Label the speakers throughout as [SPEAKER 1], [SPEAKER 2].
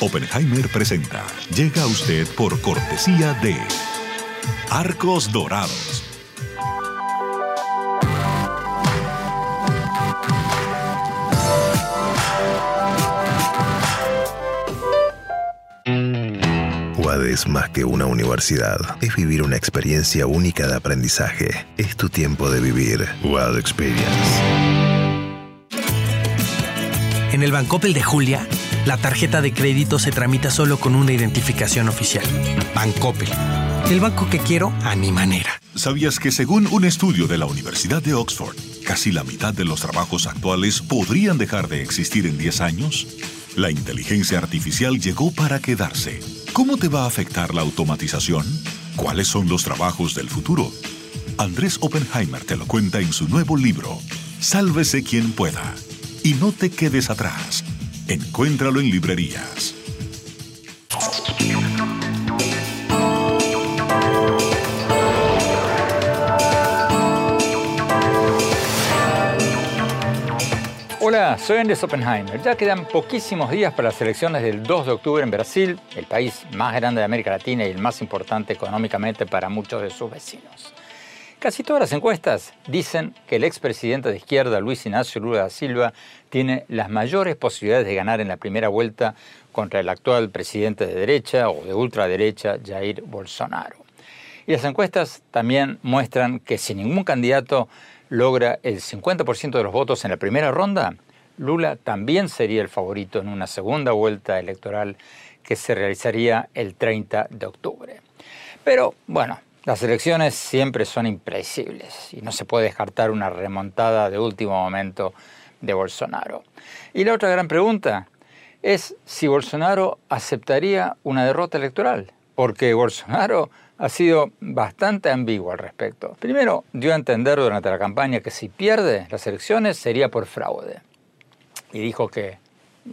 [SPEAKER 1] Oppenheimer presenta. Llega a usted por cortesía de Arcos Dorados.
[SPEAKER 2] UAD es más que una universidad. Es vivir una experiencia única de aprendizaje. Es tu tiempo de vivir. UAD Experience.
[SPEAKER 3] En el Bancopel de Julia, la tarjeta de crédito se tramita solo con una identificación oficial. Bancopel. El banco que quiero a mi manera.
[SPEAKER 1] ¿Sabías que según un estudio de la Universidad de Oxford, casi la mitad de los trabajos actuales podrían dejar de existir en 10 años? La inteligencia artificial llegó para quedarse. ¿Cómo te va a afectar la automatización? ¿Cuáles son los trabajos del futuro? Andrés Oppenheimer te lo cuenta en su nuevo libro, Sálvese quien pueda. Y no te quedes atrás. Encuéntralo en librerías.
[SPEAKER 4] Hola, soy Andrés Oppenheimer. Ya quedan poquísimos días para las elecciones del 2 de octubre en Brasil, el país más grande de América Latina y el más importante económicamente para muchos de sus vecinos. Casi todas las encuestas dicen que el expresidente de izquierda, Luis Ignacio Lula da Silva, tiene las mayores posibilidades de ganar en la primera vuelta contra el actual presidente de derecha o de ultraderecha, Jair Bolsonaro. Y las encuestas también muestran que si ningún candidato logra el 50% de los votos en la primera ronda, Lula también sería el favorito en una segunda vuelta electoral que se realizaría el 30 de octubre. Pero bueno, las elecciones siempre son impredecibles y no se puede descartar una remontada de último momento de Bolsonaro. Y la otra gran pregunta es si Bolsonaro aceptaría una derrota electoral, porque Bolsonaro ha sido bastante ambiguo al respecto. Primero, dio a entender durante la campaña que si pierde las elecciones sería por fraude. Y dijo que,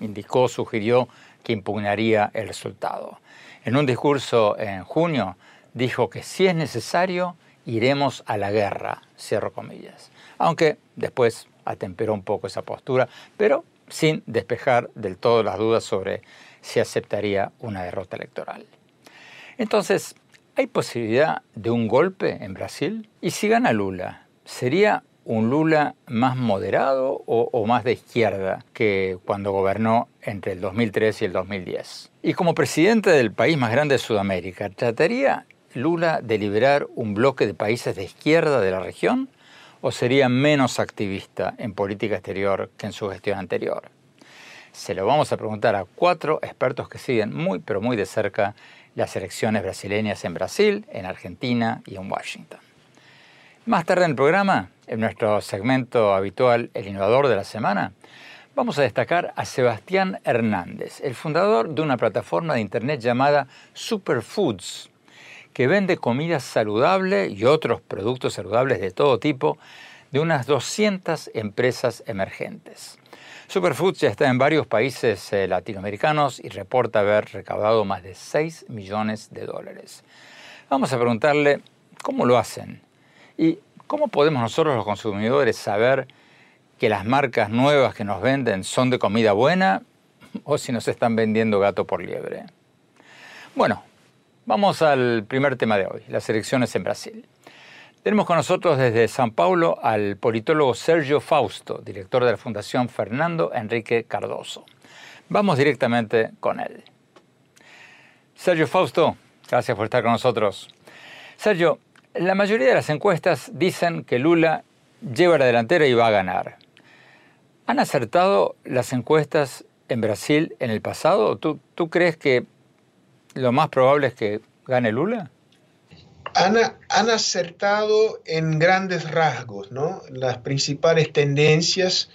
[SPEAKER 4] indicó, sugirió que impugnaría el resultado. En un discurso en junio, dijo que si es necesario, iremos a la guerra, cierro comillas. Aunque después atemperó un poco esa postura, pero sin despejar del todo las dudas sobre si aceptaría una derrota electoral. Entonces, ¿hay posibilidad de un golpe en Brasil? ¿Y si gana Lula? ¿Sería un Lula más moderado o, o, más de izquierda que cuando gobernó entre el 2003 y el 2010? Y como presidente del país más grande de Sudamérica, ¿trataría Lula de liberar un bloque de países de izquierda de la región o sería menos activista en política exterior que en su gestión anterior? Se lo vamos a preguntar a cuatro expertos que siguen muy pero muy de cerca las elecciones brasileñas en Brasil, en Argentina y en Washington. Más tarde en el programa, en nuestro segmento habitual El Innovador de la Semana, vamos a destacar a Sebastián Hernández, el fundador de una plataforma de Internet llamada Superfoods, que vende comida saludable y otros productos saludables de todo tipo de unas 200 empresas emergentes. Superfoods ya está en varios países eh, latinoamericanos y reporta haber recaudado más de 6 millones de dólares. Vamos a preguntarle cómo lo hacen y cómo podemos nosotros los consumidores saber que las marcas nuevas que nos venden son de comida buena o si nos están vendiendo gato por liebre. Bueno, vamos al primer tema de hoy, las elecciones en Brasil. Tenemos con nosotros desde San Paulo al politólogo Sergio Fausto, director de la Fundación Fernando Enrique Cardoso. Vamos directamente con él. Sergio Fausto, gracias por estar con nosotros. Sergio, la mayoría de las encuestas dicen que Lula lleva la delantera y va a ganar. ¿Han acertado las encuestas en Brasil en el pasado? ¿Tú, tú crees que lo más probable es que gane Lula?
[SPEAKER 5] Han, acertado en grandes rasgos, ¿no? Las principales tendencias.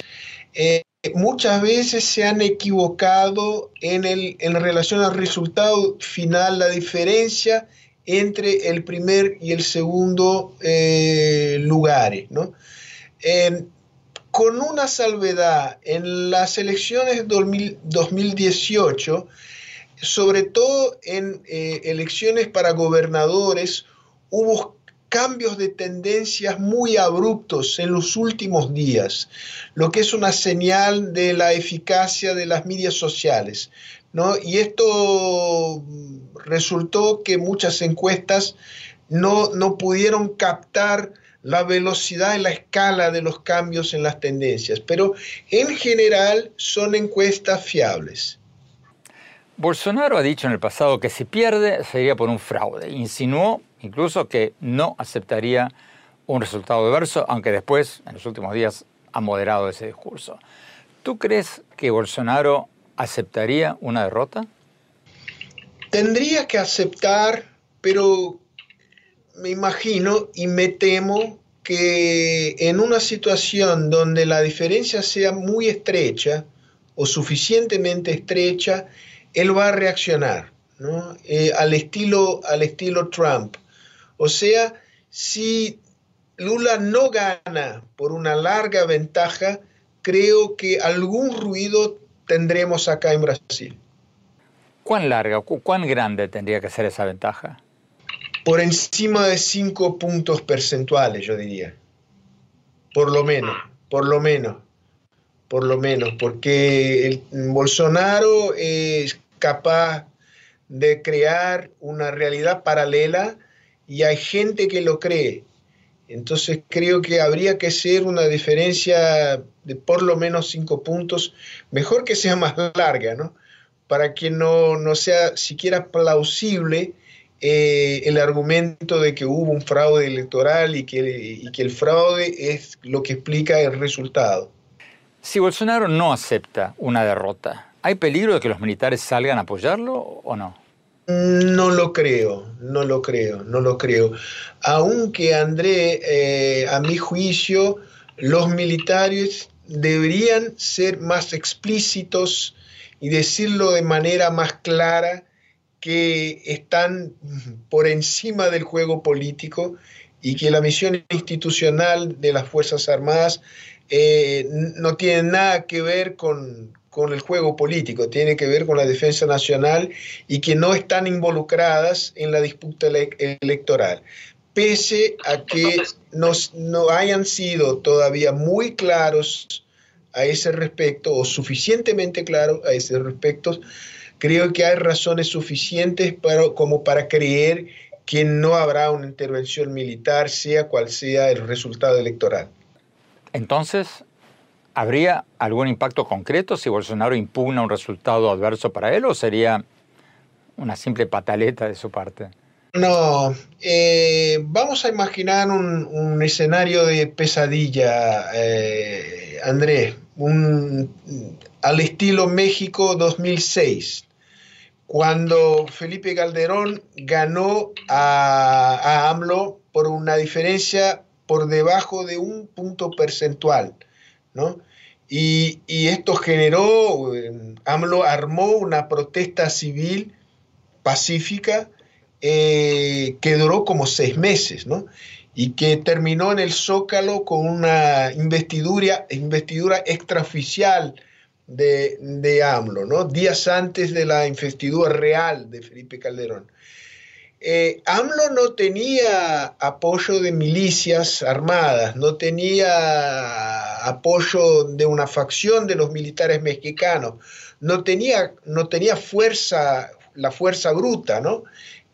[SPEAKER 5] Eh, muchas veces se han equivocado en, el, relación al resultado final, la diferencia entre el primer y el segundo eh, lugares. ¿no? con una salvedad, en las elecciones 2018, sobre todo en eh, elecciones para gobernadores, hubo cambios de tendencias muy abruptos en los últimos días, lo que es una señal de la eficacia de las medias sociales. ¿no? Y esto resultó que muchas encuestas no, no pudieron captar la velocidad y la escala de los cambios en las tendencias, pero en general son encuestas fiables.
[SPEAKER 4] Bolsonaro ha dicho en el pasado que si pierde sería por un fraude. Insinuó incluso que no aceptaría un resultado adverso, aunque después, en los últimos días, ha moderado ese discurso. ¿Tú crees que Bolsonaro aceptaría una derrota?
[SPEAKER 5] Tendría que aceptar, pero me imagino y me temo que en una situación donde la diferencia sea muy estrecha o suficientemente estrecha, él va a reaccionar eh, al, estilo, al estilo Trump. O sea, si Lula no gana por una larga ventaja, creo que algún ruido tendremos acá en Brasil.
[SPEAKER 4] ¿Cuán larga, cuán grande tendría que ser esa ventaja?
[SPEAKER 5] Por encima de cinco puntos percentuales, yo diría. Por lo menos, por lo menos, por lo menos, porque el Bolsonaro es capaz de crear una realidad paralela y hay gente que lo cree. Entonces creo que habría que ser una diferencia de por lo menos cinco puntos, mejor que sea más larga, ¿no? Para que no, no sea siquiera plausible eh, el argumento de que hubo un fraude electoral y que, y que el fraude es lo que explica el resultado.
[SPEAKER 4] Si Bolsonaro no acepta una derrota, ¿hay peligro de que los militares salgan a apoyarlo o no?
[SPEAKER 5] No lo creo, no lo creo, no lo creo. Aunque André, eh, a mi juicio, los militares deberían ser más explícitos y decirlo de manera más clara que están por encima del juego político y que la misión institucional de las Fuerzas Armadas eh, no tiene nada que ver con, el juego político, tiene que ver con la defensa nacional y que no están involucradas en la disputa electoral, pese a que no hayan sido todavía muy claros a ese respecto o suficientemente claros a ese respecto, creo que hay razones suficientes como para creer que no habrá una intervención militar, sea cual sea el resultado electoral.
[SPEAKER 4] Entonces, ¿Habría algún impacto concreto si Bolsonaro impugna un resultado adverso para él o sería una simple pataleta de su parte?
[SPEAKER 5] No, eh, vamos a imaginar un, escenario de pesadilla, eh, Andrés, al estilo México 2006, cuando Felipe Calderón ganó a, a AMLO por una diferencia por debajo de un punto percentual. ¿no? Y, esto generó, eh, AMLO armó una protesta civil pacífica eh, que duró como seis meses, ¿no? Y que terminó en el Zócalo con una investidura, investidura extraoficial de, de AMLO, ¿no? Días antes de la investidura real de Felipe Calderón. Eh, AMLO no tenía apoyo de milicias armadas, no tenía apoyo de una facción de los militares mexicanos, no tenía, no tenía fuerza, la fuerza bruta, ¿no?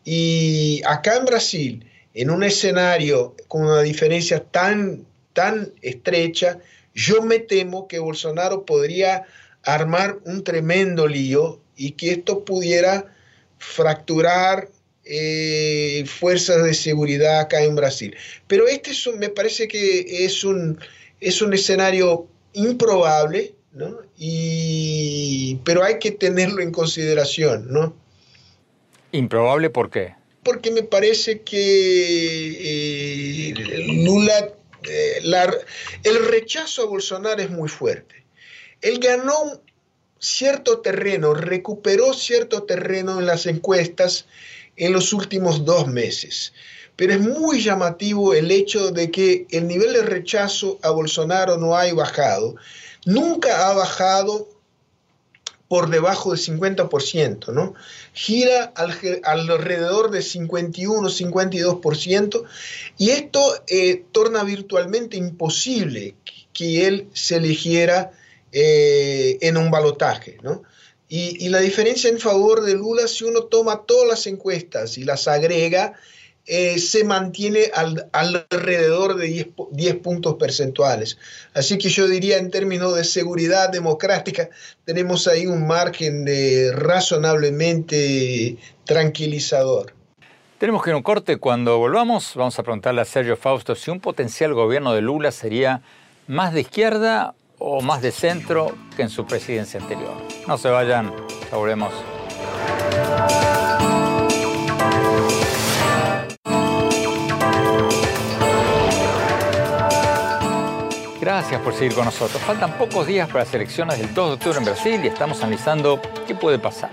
[SPEAKER 5] Y acá en Brasil, en un escenario con una diferencia tan, tan estrecha, yo me temo que Bolsonaro podría armar un tremendo lío y que esto pudiera fracturar eh, fuerzas de seguridad acá en Brasil. Pero este es me parece que es un, es un escenario improbable, ¿no? Y, pero hay que tenerlo en consideración, ¿no?
[SPEAKER 4] ¿Improbable por qué?
[SPEAKER 5] Porque me parece que eh, Lula, eh, el rechazo a Bolsonaro es muy fuerte. Él ganó cierto terreno, recuperó cierto terreno en las encuestas en los últimos dos meses. Pero es muy llamativo el hecho de que el nivel de rechazo a Bolsonaro no ha bajado. Nunca ha bajado por debajo del 50%, ¿no? Gira alrededor de 51, 52%, y esto eh, torna virtualmente imposible que él se eligiera eh, en un balotaje, ¿no? Y, y, la diferencia en favor de Lula, si uno toma todas las encuestas y las agrega, eh, se mantiene alrededor de 10, puntos percentuales. Así que yo diría en términos de seguridad democrática, tenemos ahí un margen de razonablemente tranquilizador.
[SPEAKER 4] Tenemos que ir a un corte. Cuando volvamos, vamos a preguntarle a Sergio Fausto si un potencial gobierno de Lula sería más de izquierda o más de centro que en su presidencia anterior. No se vayan, ya volvemos. Gracias por seguir con nosotros. Faltan pocos días para las elecciones del 2 de octubre en Brasil y estamos analizando qué puede pasar.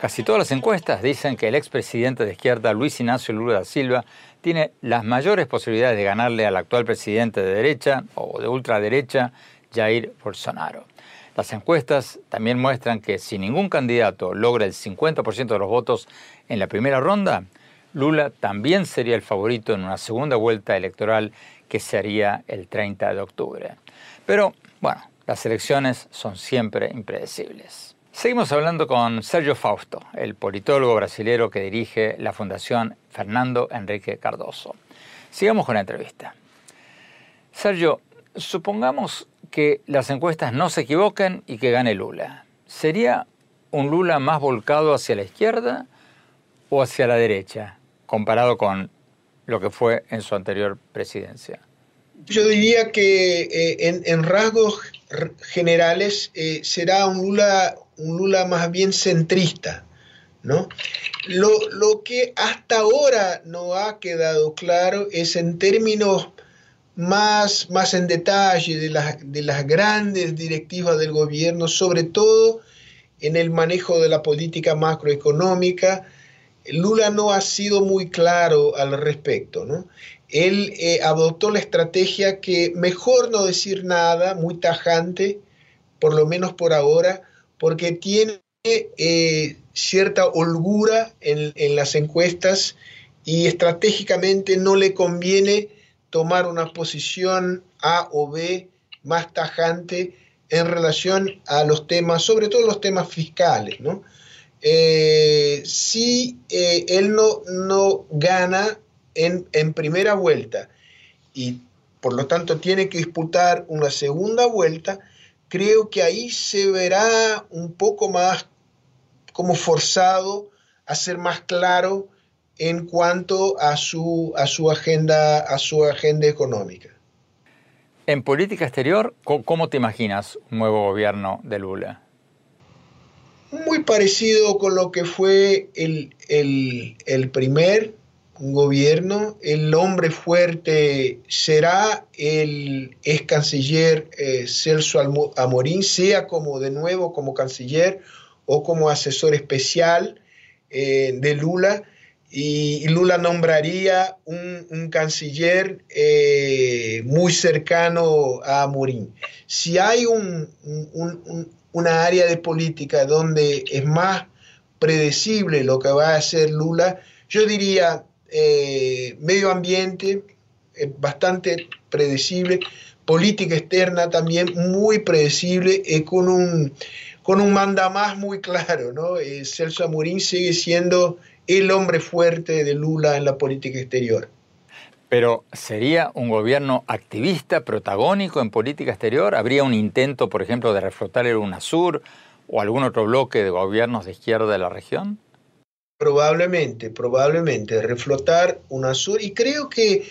[SPEAKER 4] Casi todas las encuestas dicen que el expresidente de izquierda Luis Ignacio Lula da Silva tiene las mayores posibilidades de ganarle al actual presidente de derecha o de ultraderecha, Jair Bolsonaro. Las encuestas también muestran que si ningún candidato logra el 50% de los votos en la primera ronda, Lula también sería el favorito en una segunda vuelta electoral que sería el 30 de octubre. Pero, bueno, las elecciones son siempre impredecibles. Seguimos hablando con Sergio Fausto, el politólogo brasilero que dirige la Fundación Fernando Enrique Cardoso. Sigamos con la entrevista. Sergio, supongamos que las encuestas no se equivoquen y que gane Lula. ¿Sería un Lula más volcado hacia la izquierda o hacia la derecha, comparado con lo que fue en su anterior presidencia?
[SPEAKER 5] Yo diría que eh, en, rasgos generales eh, será un Lula, un Lula más bien centrista. ¿no? Lo, que hasta ahora no ha quedado claro es en términos más, más en detalle de las, de las grandes directivas del gobierno, sobre todo en el manejo de la política macroeconómica, Lula no ha sido muy claro al respecto, ¿no? Él eh, adoptó la estrategia que mejor no decir nada, muy tajante, por lo menos por ahora, porque tiene eh, cierta holgura en, en, las encuestas y estratégicamente no le conviene tomar una posición A o B más tajante en relación a los temas, sobre todo los temas fiscales, ¿no? Eh, si eh, él no, no gana en, en, primera vuelta y por lo tanto tiene que disputar una segunda vuelta, creo que ahí se verá un poco más como forzado a ser más claro en cuanto a su, a su, agenda, a su agenda económica.
[SPEAKER 4] En política exterior, ¿cómo te imaginas un nuevo gobierno de Lula?
[SPEAKER 5] muy parecido con lo que fue el, primer gobierno. El hombre fuerte será el ex canciller eh, Celso Amorín, sea como de nuevo como canciller o como asesor especial eh, de Lula. Y, Lula nombraría un, canciller eh, muy cercano a Amorín. Si hay un, una área de política donde es más predecible lo que va a hacer Lula, yo diría eh, medio ambiente, eh, bastante predecible, política externa también muy predecible, eh, con, un, con un mandamás muy claro. ¿no? Celso Amorín sigue siendo el hombre fuerte de Lula en la política exterior.
[SPEAKER 4] Pero ¿sería un gobierno activista, protagónico en política exterior? ¿Habría un intento, por ejemplo, de reflotar el UNASUR o algún otro bloque de gobiernos de izquierda de la región?
[SPEAKER 5] Probablemente, probablemente, reflotar UNASUR. Y creo que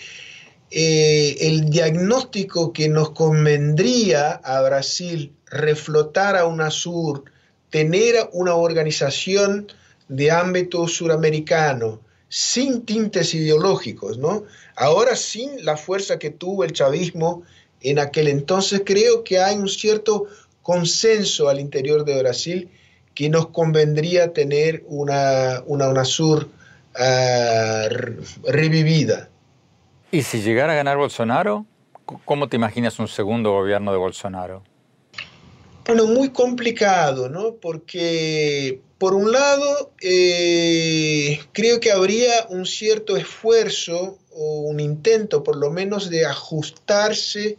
[SPEAKER 5] eh, el diagnóstico que nos convendría a Brasil reflotar a UNASUR, tener una organización de ámbito suramericano, sin tintes ideológicos, ¿no? Ahora sin la fuerza que tuvo el chavismo en aquel entonces, creo que hay un cierto consenso al interior de Brasil que nos convendría tener una, una UNASUR uh, revivida.
[SPEAKER 4] ¿Y si llegara a ganar Bolsonaro? ¿Cómo te imaginas un segundo gobierno de Bolsonaro?
[SPEAKER 5] Bueno, muy complicado, ¿no? Porque por un lado, eh, creo que habría un cierto esfuerzo o un intento por lo menos de ajustarse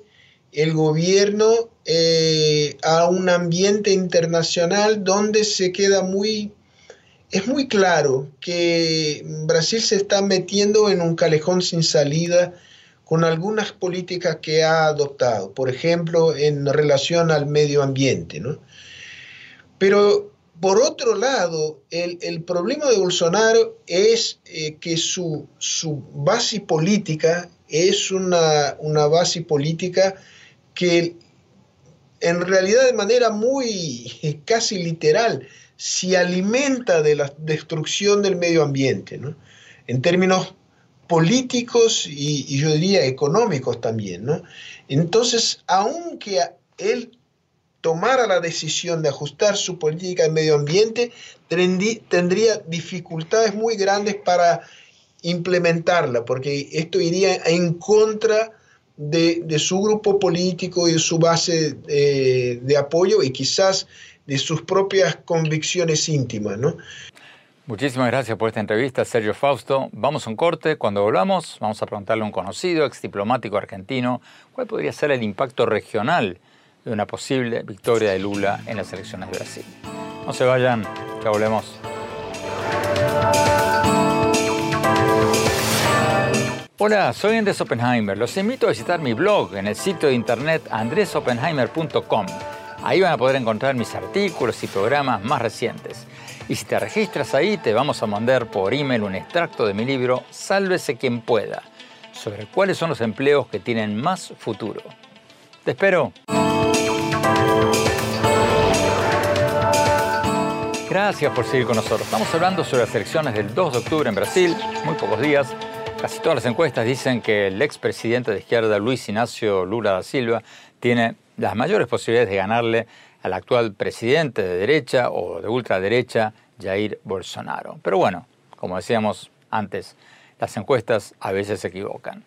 [SPEAKER 5] el gobierno eh, a un ambiente internacional donde se queda muy... Es muy claro que Brasil se está metiendo en un calejón sin salida con algunas políticas que ha adoptado, por ejemplo, en relación al medio ambiente. ¿no? Pero por otro lado, el, problema de Bolsonaro es eh, que su, base política es una, base política que en realidad de manera muy casi literal se alimenta de la destrucción del medio ambiente, en términos políticos y, yo diría económicos también. Entonces, aunque él tomara la decisión de ajustar su política de medio ambiente, tendría dificultades muy grandes para implementarla, porque esto iría en contra de, su grupo político y de su base eh, de apoyo y quizás de sus propias convicciones íntimas, ¿no?
[SPEAKER 4] Muchísimas gracias por esta entrevista, Sergio Fausto. Vamos a un corte. Cuando volvamos, vamos a preguntarle a un conocido ex diplomático argentino cuál podría ser el impacto regional de una posible victoria de Lula en las elecciones de Brasil. No se vayan, ya volvemos. Hola, soy Andrés Oppenheimer. Los invito a visitar mi blog en el sitio de internet andresoppenheimer.com. Ahí van a poder encontrar mis artículos y programas más recientes. Y si te registras ahí, te vamos a mandar por email un extracto de mi libro Sálvese quien pueda, sobre cuáles son los empleos que tienen más futuro. Te espero. Gracias por seguir con nosotros. Estamos hablando sobre las elecciones del 2 de octubre en Brasil, muy pocos días. Casi todas las encuestas dicen que el expresidente de izquierda, Luis Ignacio Lula da Silva, tiene las mayores posibilidades de ganarle al actual presidente de derecha o de ultraderecha, Jair Bolsonaro. Pero bueno, como decíamos antes, las encuestas a veces se equivocan.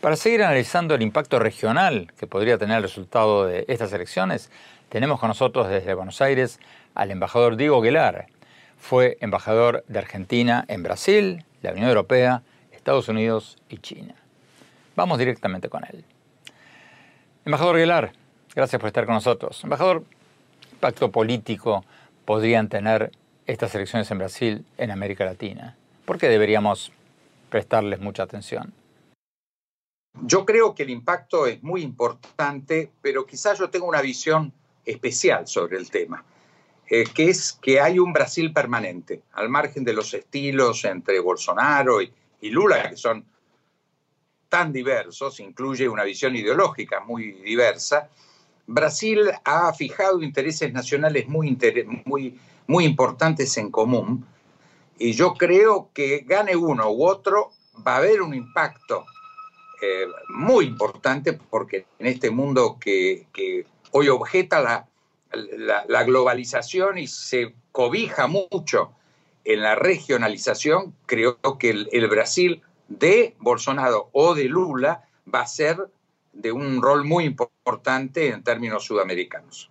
[SPEAKER 4] Para seguir analizando el impacto regional que podría tener el resultado de estas elecciones, tenemos con nosotros desde Buenos Aires al embajador Diego Aguilar. Fue embajador de Argentina en Brasil, la Unión Europea, Estados Unidos y China. Vamos directamente con él. Embajador Aguilar, gracias por estar con nosotros. Embajador, ¿qué impacto político podrían tener estas elecciones en Brasil, en América Latina? ¿Por qué deberíamos prestarles mucha atención?
[SPEAKER 6] Yo creo que el impacto es muy importante, pero quizás yo tengo una visión especial sobre el tema. Eh, que es que hay un Brasil permanente, al margen de los estilos entre Bolsonaro y, Lula, que son tan diversos, incluye una visión ideológica muy diversa, Brasil ha fijado intereses nacionales muy, muy, muy importantes en común y yo creo que gane uno u otro va a haber un impacto eh, muy importante porque en este mundo que, que hoy objeta la, la, globalización y se cobija mucho en la regionalización, creo que el, Brasil de Bolsonaro o de Lula va a ser de un rol muy importante en términos sudamericanos.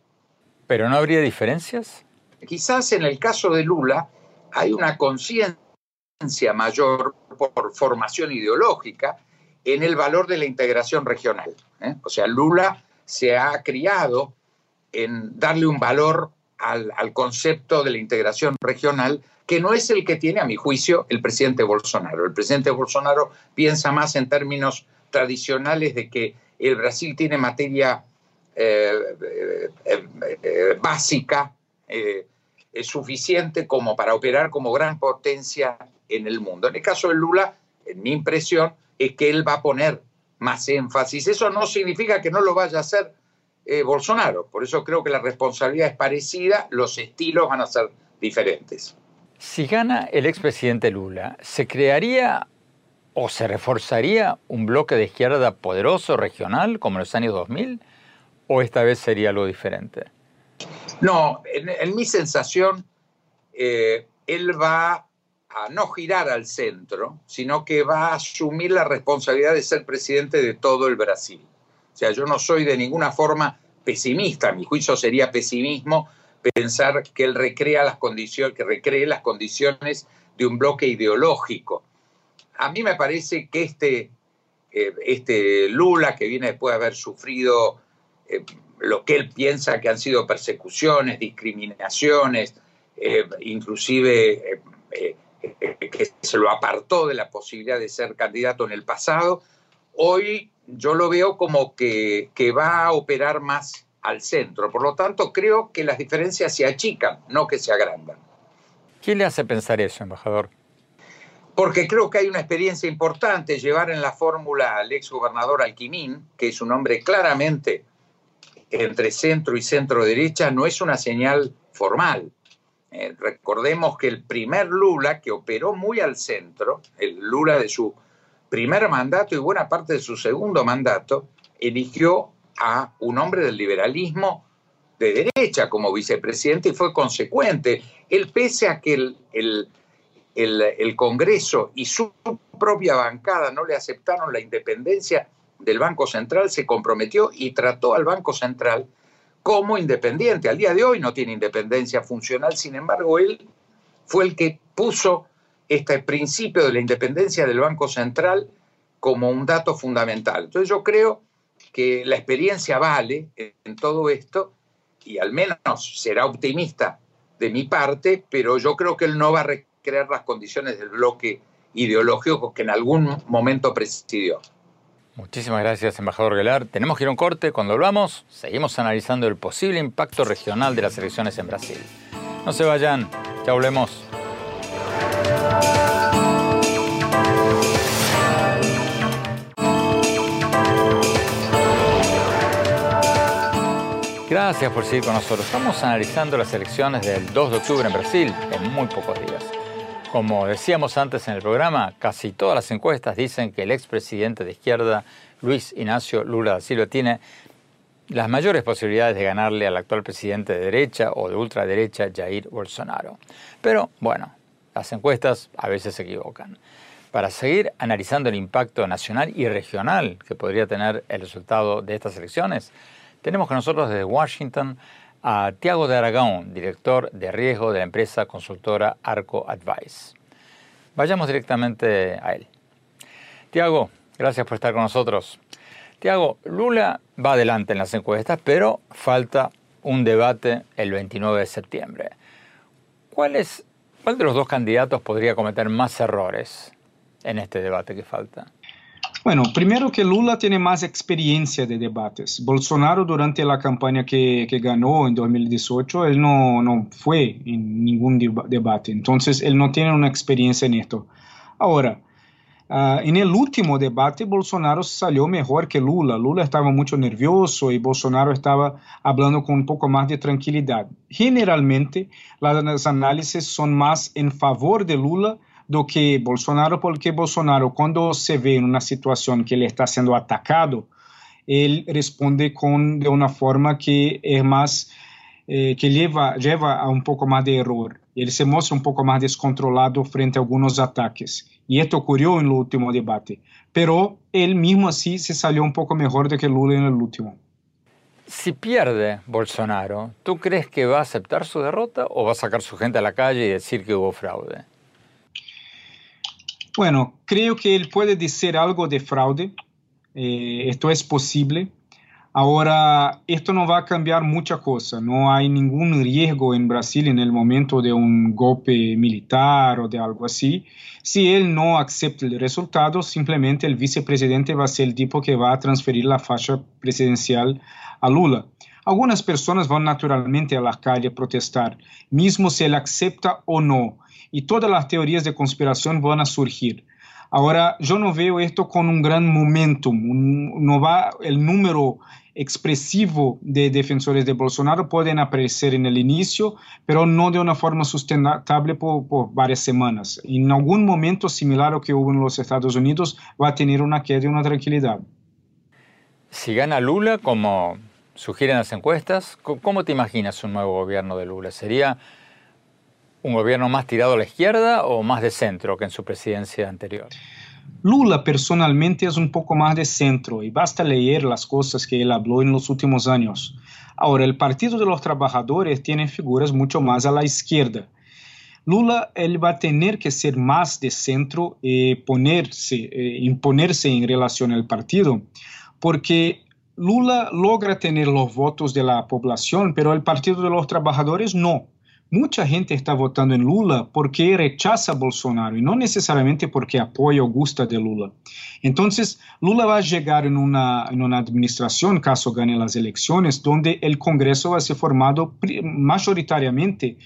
[SPEAKER 4] ¿Pero no habría diferencias?
[SPEAKER 6] Quizás en el caso de Lula hay una conciencia mayor por formación ideológica en el valor de la integración regional. ¿eh? O sea, Lula se ha criado en darle un valor al, concepto de la integración regional, que no es el que tiene, a mi juicio, el presidente Bolsonaro. El presidente Bolsonaro piensa más en términos tradicionales de que el Brasil tiene materia eh, eh, básica, suficiente como para operar como gran potencia en el mundo. En el caso de Lula, en mi impresión es que él va a poner más énfasis. Eso no significa que no lo vaya a hacer eh, Bolsonaro. Por eso creo que la responsabilidad es parecida, los estilos van a ser diferentes.
[SPEAKER 4] Si gana el expresidente Lula, ¿se crearía o se reforzaría un bloque de izquierda poderoso regional como en los años 2000? ¿O esta vez sería algo diferente?
[SPEAKER 6] No, en, mi sensación, eh, él va a no girar al centro, sino que va a asumir la responsabilidad de ser presidente de todo el Brasil. O sea, yo no soy de ninguna forma pesimista, mi juicio sería pesimismo pensar que él recrea las condiciones, que recree las condiciones de un bloque ideológico. A mí me parece que este, eh, este Lula, que viene después de haber sufrido eh, lo que él piensa que han sido persecuciones, discriminaciones, eh, inclusive que se lo apartó de la posibilidad de ser candidato en el pasado, hoy yo lo veo como que, que va a operar más al centro. Por lo tanto, creo que las diferencias se achican, no que se agrandan.
[SPEAKER 4] ¿Qué le hace pensar eso, embajador?
[SPEAKER 6] Porque creo que hay una experiencia importante. Llevar en la fórmula al ex gobernador Alquimín, que es un hombre claramente entre centro y centro derecha, no es una señal formal. Eh, recordemos que el primer Lula, que operó muy al centro, el Lula de su primer mandato y buena parte de su segundo mandato, eligió a un hombre del liberalismo de derecha como vicepresidente y fue consecuente. Él, pese a que el, el, Congreso y su propia bancada no le aceptaron la independencia del Banco Central, se comprometió y trató al Banco Central como independiente. Al día de hoy no tiene independencia funcional, sin embargo, él fue el que puso este principio de la independencia del Banco Central como un dato fundamental. Entonces yo creo que la experiencia vale en todo esto y al menos será optimista de mi parte, pero yo creo que él no va a recrear las condiciones del bloque ideológico que en algún momento presidió.
[SPEAKER 4] Muchísimas gracias, embajador Gelar. Tenemos que ir a un corte. Cuando volvamos, seguimos analizando el posible impacto regional de las elecciones en Brasil. No se vayan, ya volvemos. Gracias por seguir con nosotros. Estamos analizando las elecciones del 2 de octubre en Brasil en muy pocos días. Como decíamos antes en el programa, casi todas las encuestas dicen que el expresidente de izquierda, Luis Ignacio Lula da Silva, tiene las mayores posibilidades de ganarle al actual presidente de derecha o de ultraderecha, Jair Bolsonaro. Pero bueno, las encuestas a veces se equivocan. Para seguir analizando el impacto nacional y regional que podría tener el resultado de estas elecciones, tenemos con nosotros desde Washington a Tiago de Aragón, director de riesgo de la empresa consultora Arco Advice. Vayamos directamente a él. Tiago, gracias por estar con nosotros. Tiago, Lula va adelante en las encuestas, pero falta un debate el 29 de septiembre. ¿Cuál, es, ¿Cuál de los dos candidatos podría cometer más errores en este debate que falta?
[SPEAKER 7] Bueno, primero que Lula tiene más experiencia de debates. Bolsonaro durante la campaña que, que ganó en 2018, él no, no, fue en ningún debate, entonces él no tiene una experiencia en esto. Ahora, uh, en el último debate, Bolsonaro salió mejor que Lula. Lula estaba mucho nervioso y Bolsonaro estaba hablando con un poco más de tranquilidad. Generalmente, las análisis son más en favor de Lula do que Bolsonaro, porque Bolsonaro, quando se vê em uma situação que ele está sendo atacado, ele responde com de uma forma que é mais eh, que leva leva a um pouco mais de erro. Ele se mostra um pouco mais descontrolado frente a alguns ataques. E isso ocorreu no último debate. Pero ele mesmo assim se saiu um pouco melhor do que Lula no último.
[SPEAKER 4] Si pierde Bolsonaro, ¿tú crees que va a aceptar su derrota o va a sacar su gente a la calle y decir que hubo fraude?
[SPEAKER 7] Bueno, creo que él puede decir algo de fraude. Eh, esto es posible. Ahora, esto no va a cambiar mucha cosa. No hay ningún riesgo en Brasil en el momento de un golpe militar o de algo así. Si él no acepta el resultado, simplemente el vicepresidente va a ser el tipo que va a transferir la facha presidencial a Lula. Algunas personas van naturalmente a la calle a protestar, mismo si él acepta o no y todas las teorías de conspiración van a surgir. Ahora, yo no veo esto con un gran momentum, no va el número expresivo de defensores de Bolsonaro pueden aparecer en el inicio, pero no de una forma sustentable por, por, varias semanas. En algún momento similar a lo que hubo en los Estados Unidos, va a tener una queda y una tranquilidad.
[SPEAKER 4] Si gana Lula, como sugieren las encuestas. ¿Cómo te imaginas un nuevo gobierno de Lula? ¿Sería un gobierno más tirado a la izquierda o más de centro que en su presidencia anterior?
[SPEAKER 7] Lula personalmente es un poco más de centro y basta leer las cosas que él habló en los últimos años. Ahora, el Partido de los Trabajadores tiene figuras mucho más a la izquierda. Lula él va a tener que ser más de centro y ponerse, eh, imponerse en relación al partido, porque Lula logra tener los votos de la población, pero el Partido de los Trabajadores no. Mucha gente está votando en Lula porque rechaza a Bolsonaro y no necesariamente porque apoya o gusta de Lula. Entonces, Lula va a llegar en una, en una administración, caso gane las elecciones, donde el Congreso va a ser formado mayoritariamente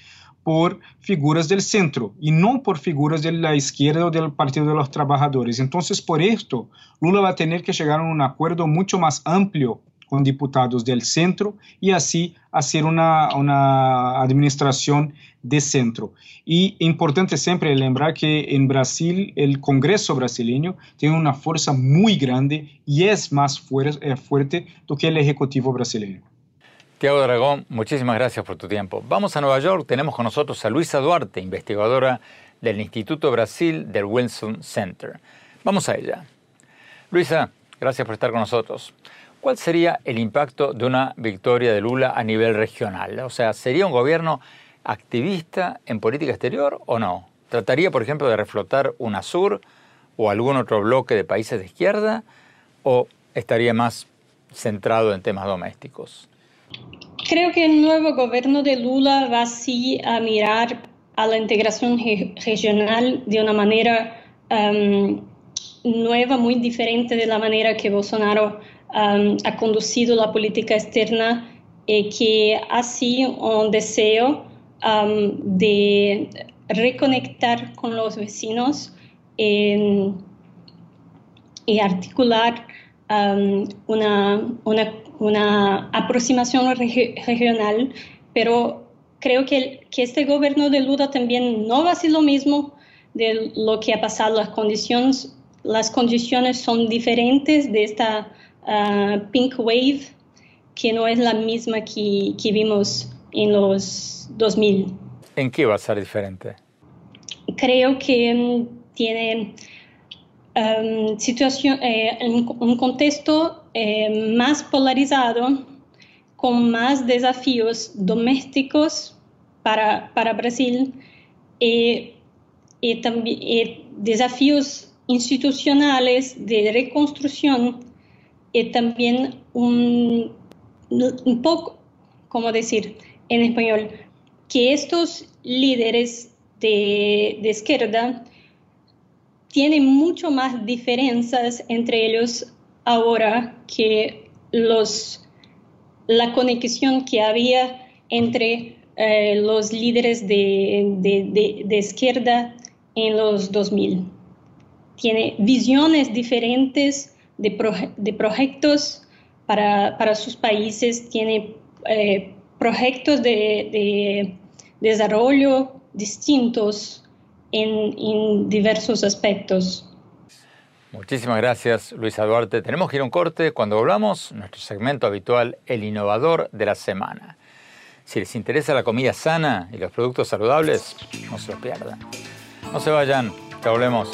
[SPEAKER 7] por figuras del centro y no por figuras de la izquierda o del Partido de los Trabajadores. Entonces, por esto, Lula va a tener que llegar a un acuerdo mucho más amplio con diputados del centro y así hacer una, una administración de centro. Y importante siempre lembrar que en Brasil el Congreso brasileño tiene una fuerza muy grande y es más fuerte, fuerte que el Ejecutivo brasileño.
[SPEAKER 4] Tiago Dragón, muchísimas gracias por tu tiempo. Vamos a Nueva York, tenemos con nosotros a Luisa Duarte, investigadora del Instituto Brasil del Wilson Center. Vamos a ella. Luisa, gracias por estar con nosotros. ¿Cuál sería el impacto de una victoria de Lula a nivel regional? O sea, ¿sería un gobierno activista en política exterior o no? ¿Trataría, por ejemplo, de reflotar UNASUR o algún otro bloque de países de izquierda? ¿O estaría más centrado en temas domésticos?
[SPEAKER 8] Creo que el nuevo gobierno de Lula va a mirar a la integración regional de una manera um, nueva, muy diferente de la manera que Bolsonaro um, ha conducido la política externa y que ha sido un deseo um, de reconectar con los vecinos y, articular una, una, una, aproximación regional, pero creo que, que este gobierno de Lula también no va a ser lo mismo de lo que ha pasado, las condiciones, las condiciones son diferentes de esta Pink Wave, que no es la misma que, que vimos en los 2000.
[SPEAKER 4] ¿En qué va a ser diferente?
[SPEAKER 8] Creo que mm, tiene um, situación, eh, un, contexto eh, más polarizado, con más desafíos domésticos para, para Brasil y, también desafíos institucionales de reconstrucción y también un, un poco, como decir en español, que estos líderes de, de izquierda tienen mucho más diferencias entre ellos ahora que los, la conexión que había entre eh, los líderes de, de, de, izquierda en los 2000. Tiene visiones diferentes de, proyectos para, para, sus países, tiene eh, proyectos de, desarrollo distintos en, en diversos aspectos.
[SPEAKER 4] Muchísimas gracias, Luisa Duarte. Tenemos que ir a un corte. Cuando volvamos, nuestro segmento habitual, El Innovador de la Semana. Si les interesa la comida sana y los productos saludables, no se lo pierdan. No se vayan, te volvemos.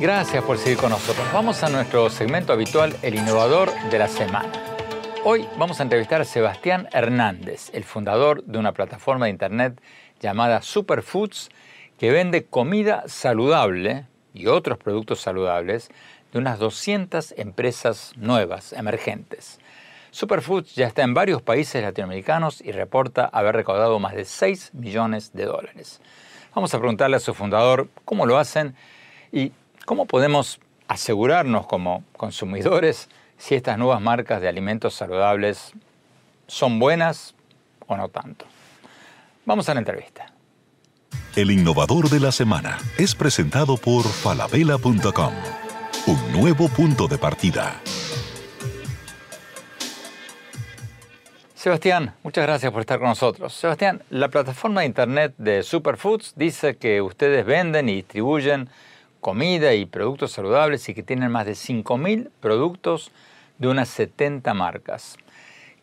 [SPEAKER 4] Gracias por seguir con nosotros. Vamos a nuestro segmento habitual, el innovador de la semana. Hoy vamos a entrevistar a Sebastián Hernández, el fundador de una plataforma de internet llamada Superfoods, que vende comida saludable y otros productos saludables de unas 200 empresas nuevas, emergentes. Superfoods ya está en varios países latinoamericanos y reporta haber recaudado más de 6 millones de dólares. Vamos a preguntarle a su fundador cómo lo hacen y ¿Cómo podemos asegurarnos como consumidores si estas nuevas marcas de alimentos saludables son buenas o no tanto? Vamos a la entrevista.
[SPEAKER 1] El innovador de la semana es presentado por falabella.com, un nuevo punto de partida.
[SPEAKER 4] Sebastián, muchas gracias por estar con nosotros. Sebastián, la plataforma de internet de Superfoods dice que ustedes venden y distribuyen comida y productos saludables y que tienen más de 5.000 productos de unas 70 marcas.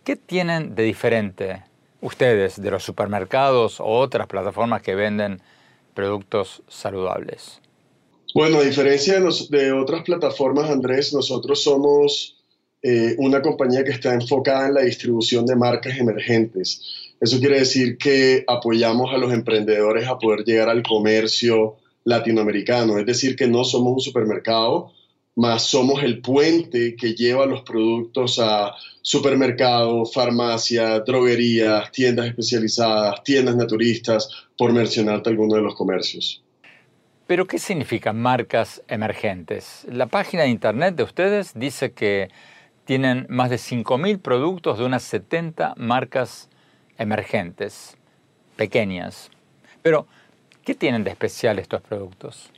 [SPEAKER 4] ¿Qué tienen de diferente ustedes de los supermercados o otras plataformas que venden productos saludables?
[SPEAKER 9] Bueno, a diferencia de, otras plataformas, Andrés, nosotros somos eh, una compañía que está enfocada en la distribución de marcas emergentes. Eso quiere decir que apoyamos a los emprendedores a poder llegar al comercio latinoamericano, es decir, que no somos un supermercado, más somos el puente que lleva los productos a supermercados, farmacias, droguerías, tiendas especializadas, tiendas naturistas, por mencionarte algunos de los comercios.
[SPEAKER 4] Pero, ¿qué significan marcas emergentes? La página de internet de ustedes dice que tienen más de 5.000 productos de unas 70 marcas emergentes, pequeñas. Pero, ¿qué tienen de especial estos productos?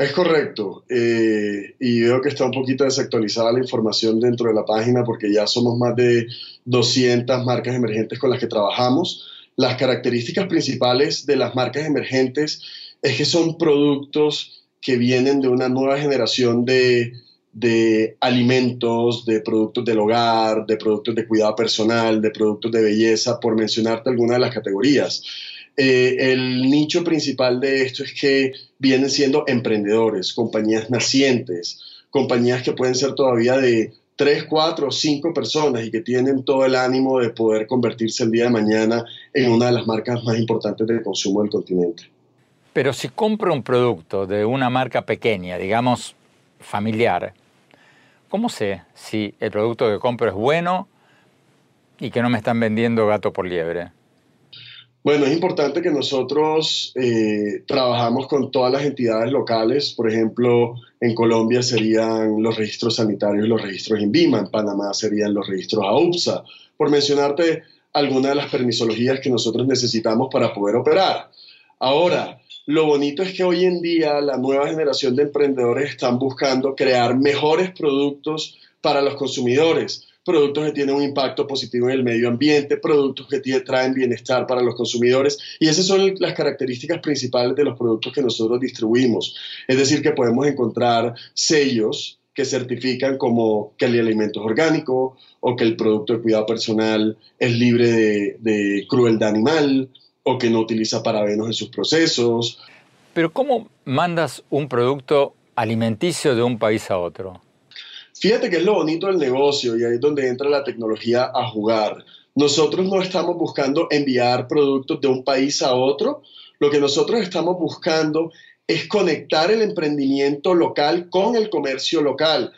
[SPEAKER 9] Es correcto. Eh, y veo que está un poquito desactualizada la información dentro de la página porque ya somos más de 200 marcas emergentes con las que trabajamos. Las características principales de las marcas emergentes es que son productos que vienen de una nueva generación de de alimentos, de productos del hogar, de productos de cuidado personal, de productos de belleza, por mencionarte alguna de las categorías. Eh, el nicho principal de esto es que vienen siendo emprendedores, compañías nacientes, compañías que pueden ser todavía de 3, 4 o 5 personas y que tienen todo el ánimo de poder convertirse el día de mañana en una de las marcas más importantes de consumo del continente.
[SPEAKER 4] Pero si compro un producto de una marca pequeña, digamos familiar, ¿cómo sé si el producto que compro es bueno y que no me están vendiendo gato por liebre?
[SPEAKER 9] Bueno, es importante que nosotros eh, trabajamos con todas las entidades locales. Por ejemplo, en Colombia serían los registros sanitarios los registros INVIMA. En Panamá serían los registros AUPSA. Por mencionarte algunas de las permisologías que nosotros necesitamos para poder operar. Ahora, lo bonito es que hoy en día la nueva generación de emprendedores están buscando crear mejores productos para los consumidores, productos que tienen un impacto positivo en el medio ambiente, productos que traen bienestar para los consumidores y esas son las características principales de los productos que nosotros distribuimos. Es decir, que podemos encontrar sellos que certifican como que el alimento es orgánico o que el producto de cuidado personal es libre de, crueldad animal o que no utiliza parabenos en sus procesos.
[SPEAKER 4] Pero ¿cómo mandas un producto alimenticio de un país a otro?
[SPEAKER 9] Fíjate que es lo bonito del negocio y ahí es donde entra la tecnología a jugar. Nosotros no estamos buscando enviar productos de un país a otro, lo que nosotros estamos buscando es conectar el emprendimiento local con el comercio local.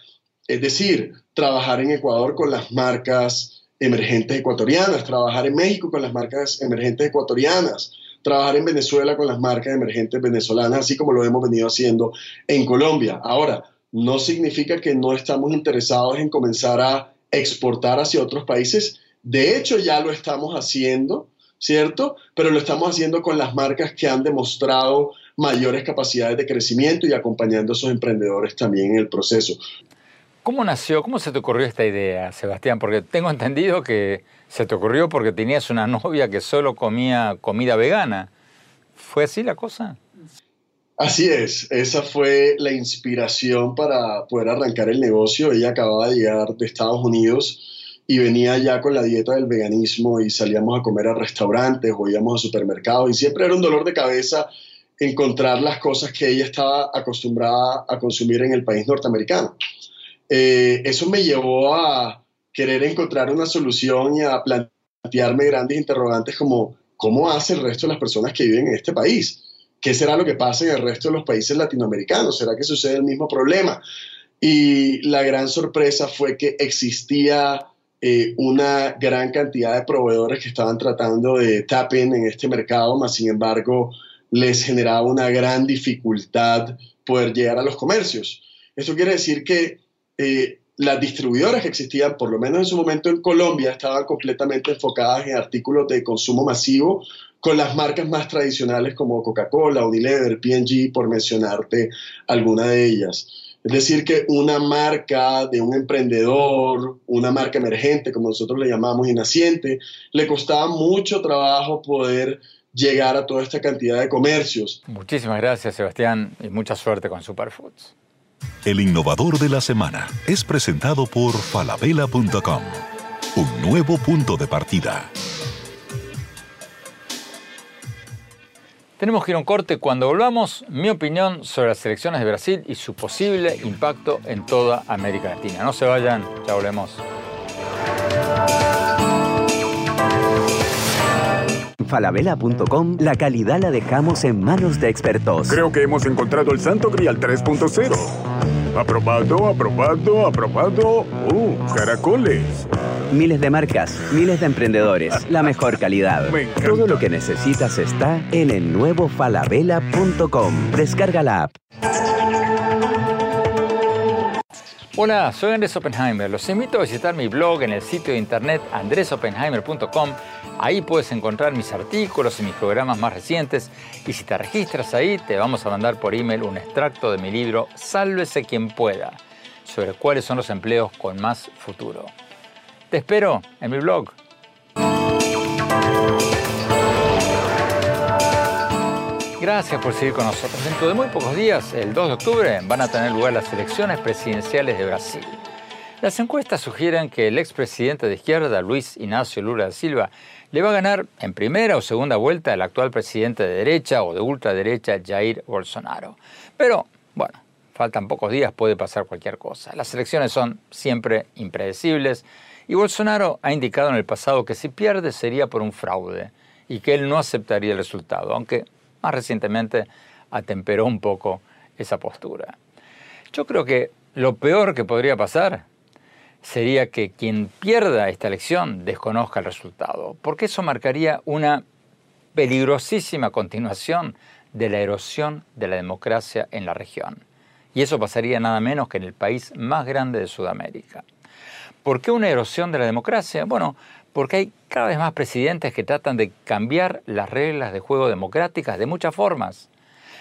[SPEAKER 9] Es decir, trabajar en Ecuador con las marcas emergentes ecuatorianas, trabajar en México con las marcas emergentes ecuatorianas, trabajar en Venezuela con las marcas emergentes venezolanas, así como lo hemos venido haciendo en Colombia. Ahora, no significa que no estamos interesados en comenzar a exportar hacia otros países. De hecho, ya lo estamos haciendo, ¿cierto? Pero lo estamos haciendo con las marcas que han demostrado mayores capacidades de crecimiento y acompañando a esos emprendedores también en el proceso.
[SPEAKER 4] ¿Cómo nació, cómo se te ocurrió esta idea, Sebastián? Porque tengo entendido que se te ocurrió porque tenías una novia que solo comía comida vegana. ¿Fue así la cosa?
[SPEAKER 9] Así es, esa fue la inspiración para poder arrancar el negocio. Ella acababa de llegar de Estados Unidos y venía ya con la dieta del veganismo y salíamos a comer a restaurantes o íbamos a supermercados y siempre era un dolor de cabeza encontrar las cosas que ella estaba acostumbrada a consumir en el país norteamericano. Eh, eso me llevó a querer encontrar una solución y a plantearme grandes interrogantes como cómo hace el resto de las personas que viven en este país. ¿Qué será lo que pasa en el resto de los países latinoamericanos? ¿Será que sucede el mismo problema? Y la gran sorpresa fue que existía eh, una gran cantidad de proveedores que estaban tratando de tap in en este mercado, más sin embargo les generaba una gran dificultad poder llegar a los comercios. Eso quiere decir que eh, las distribuidoras que existían, por lo menos en su momento en Colombia, estaban completamente enfocadas en artículos de consumo masivo con las marcas más tradicionales como Coca-Cola, Unilever, P&G, por mencionarte alguna de ellas. Es decir, que una marca de un emprendedor, una marca emergente, como nosotros le llamamos, y naciente, le costaba mucho trabajo poder llegar a toda esta cantidad de comercios.
[SPEAKER 4] Muchísimas gracias, Sebastián, y mucha suerte con Superfoods.
[SPEAKER 1] El innovador de la semana es presentado por falabella.com, un nuevo punto de partida.
[SPEAKER 4] Tenemos que ir a un corte. Cuando volvamos, mi opinión sobre las elecciones de Brasil y su posible impacto en toda América Latina. No se vayan, ya volvemos.
[SPEAKER 10] falabella.com, la calidad la dejamos en manos de expertos.
[SPEAKER 11] Creo que hemos encontrado el Santo Grial 3.0. Aprobado, aprobado, aprobado. ¡Uh, caracoles!
[SPEAKER 10] Miles de marcas, miles de emprendedores, la mejor calidad. Todo lo que necesitas está en el nuevo falabella.com. Descarga la app.
[SPEAKER 4] Hola, soy Andrés Oppenheimer. Los invito a visitar mi blog en el sitio de internet andresoppenheimer.com. Ahí puedes encontrar mis artículos y mis programas más recientes. Y si te registras ahí, te vamos a mandar por email un extracto de mi libro Sálvese quien pueda, sobre cuáles son los empleos con más futuro. Te espero en mi blog. Gracias por seguir con nosotros. Dentro de muy pocos días, el 2 de octubre, van a tener lugar las elecciones presidenciales de Brasil. Las encuestas sugieren que el expresidente de izquierda, Luis Ignacio Lula da Silva, le va a ganar en primera o segunda vuelta al actual presidente de derecha o de ultraderecha, Jair Bolsonaro. Pero, bueno, faltan pocos días, puede pasar cualquier cosa. Las elecciones son siempre impredecibles y Bolsonaro ha indicado en el pasado que si pierde sería por un fraude y que él no aceptaría el resultado, aunque más recientemente atemperó un poco esa postura. Yo creo que lo peor que podría pasar sería que quien pierda esta elección desconozca el resultado, porque eso marcaría una peligrosísima continuación de la erosión de la democracia en la región. Y eso pasaría nada menos que en el país más grande de Sudamérica. ¿Por qué una erosión de la democracia? Bueno, porque hay cada vez más presidentes que tratan de cambiar las reglas de juego democráticas de muchas formas.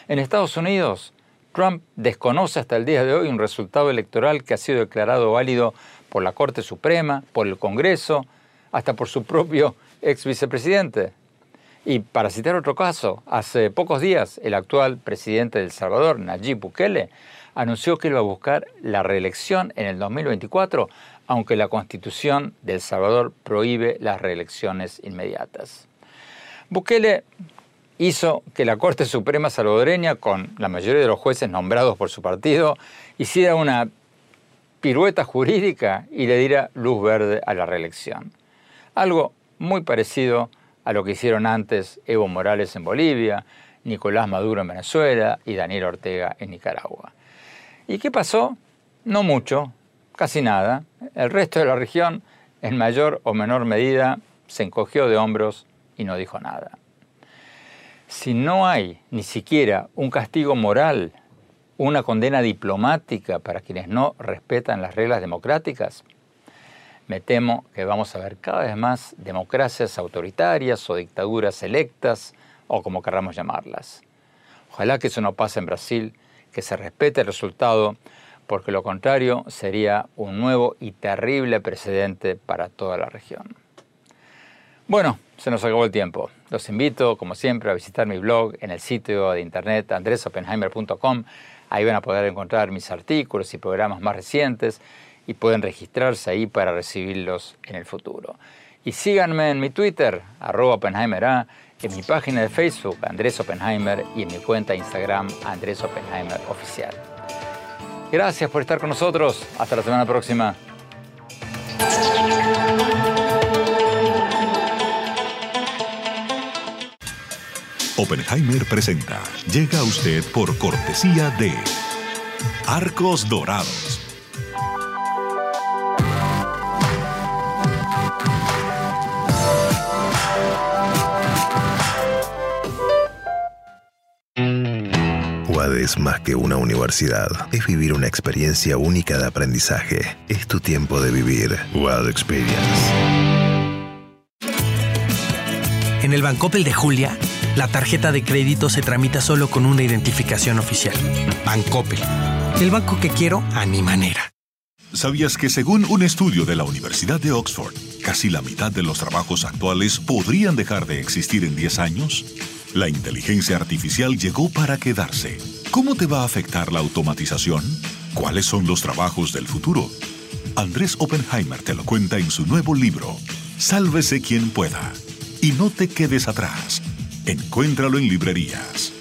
[SPEAKER 4] En Estados Unidos, Trump desconoce hasta el día de hoy un resultado electoral que ha sido declarado válido por la Corte Suprema, por el Congreso, hasta por su propio ex vicepresidente. Y para citar otro caso, hace pocos días el actual presidente de El Salvador, Nayib Bukele, anunció que iba a buscar la reelección en el 2024 aunque la constitución de El Salvador prohíbe las reelecciones inmediatas. Bukele hizo que la Corte Suprema salvadoreña, con la mayoría de los jueces nombrados por su partido, hiciera una pirueta jurídica y le diera luz verde a la reelección. Algo muy parecido a lo que hicieron antes Evo Morales en Bolivia, Nicolás Maduro en Venezuela y Daniel Ortega en Nicaragua. ¿Y qué pasó? No mucho, casi nada. El resto de la región, en mayor o menor medida, se encogió de hombros y no dijo nada. Si no hay ni siquiera un castigo moral, una condena diplomática para quienes no respetan las reglas democráticas, me temo que vamos a ver cada vez más democracias autoritarias o dictaduras electas, o como querramos llamarlas. Ojalá que eso no pase en Brasil, que se respete el resultado porque lo contrario sería un nuevo y terrible precedente para toda la región. Bueno, se nos acabó el tiempo. Los invito, como siempre, a visitar mi blog en el sitio de internet andresopenheimer.com. Ahí van a poder encontrar mis artículos y programas más recientes y pueden registrarse ahí para recibirlos en el futuro. Y síganme en mi Twitter, arroba en mi página de Facebook, Andrés Oppenheimer, y en mi cuenta de Instagram, Andrés Oppenheimer Oficial. Gracias por estar con nosotros. Hasta la semana próxima.
[SPEAKER 1] Oppenheimer presenta. Llega a usted por cortesía de Arcos Dorados
[SPEAKER 2] es más que una universidad. Es vivir una experiencia única de aprendizaje. Es tu tiempo de vivir. Wild Experience.
[SPEAKER 3] En el Bancopel de Julia, la tarjeta de crédito se tramita solo con una identificación oficial. Bancopel El banco que quiero a mi manera.
[SPEAKER 1] ¿Sabías que según un estudio de la Universidad de Oxford, casi la mitad de los trabajos actuales podrían dejar de existir en 10 años? La inteligencia artificial llegó para quedarse. ¿Cómo te va a afectar la automatización? ¿Cuáles son los trabajos del futuro? Andrés Oppenheimer te lo cuenta en su nuevo libro, Sálvese quien pueda. Y no te quedes atrás. Encuéntralo en librerías.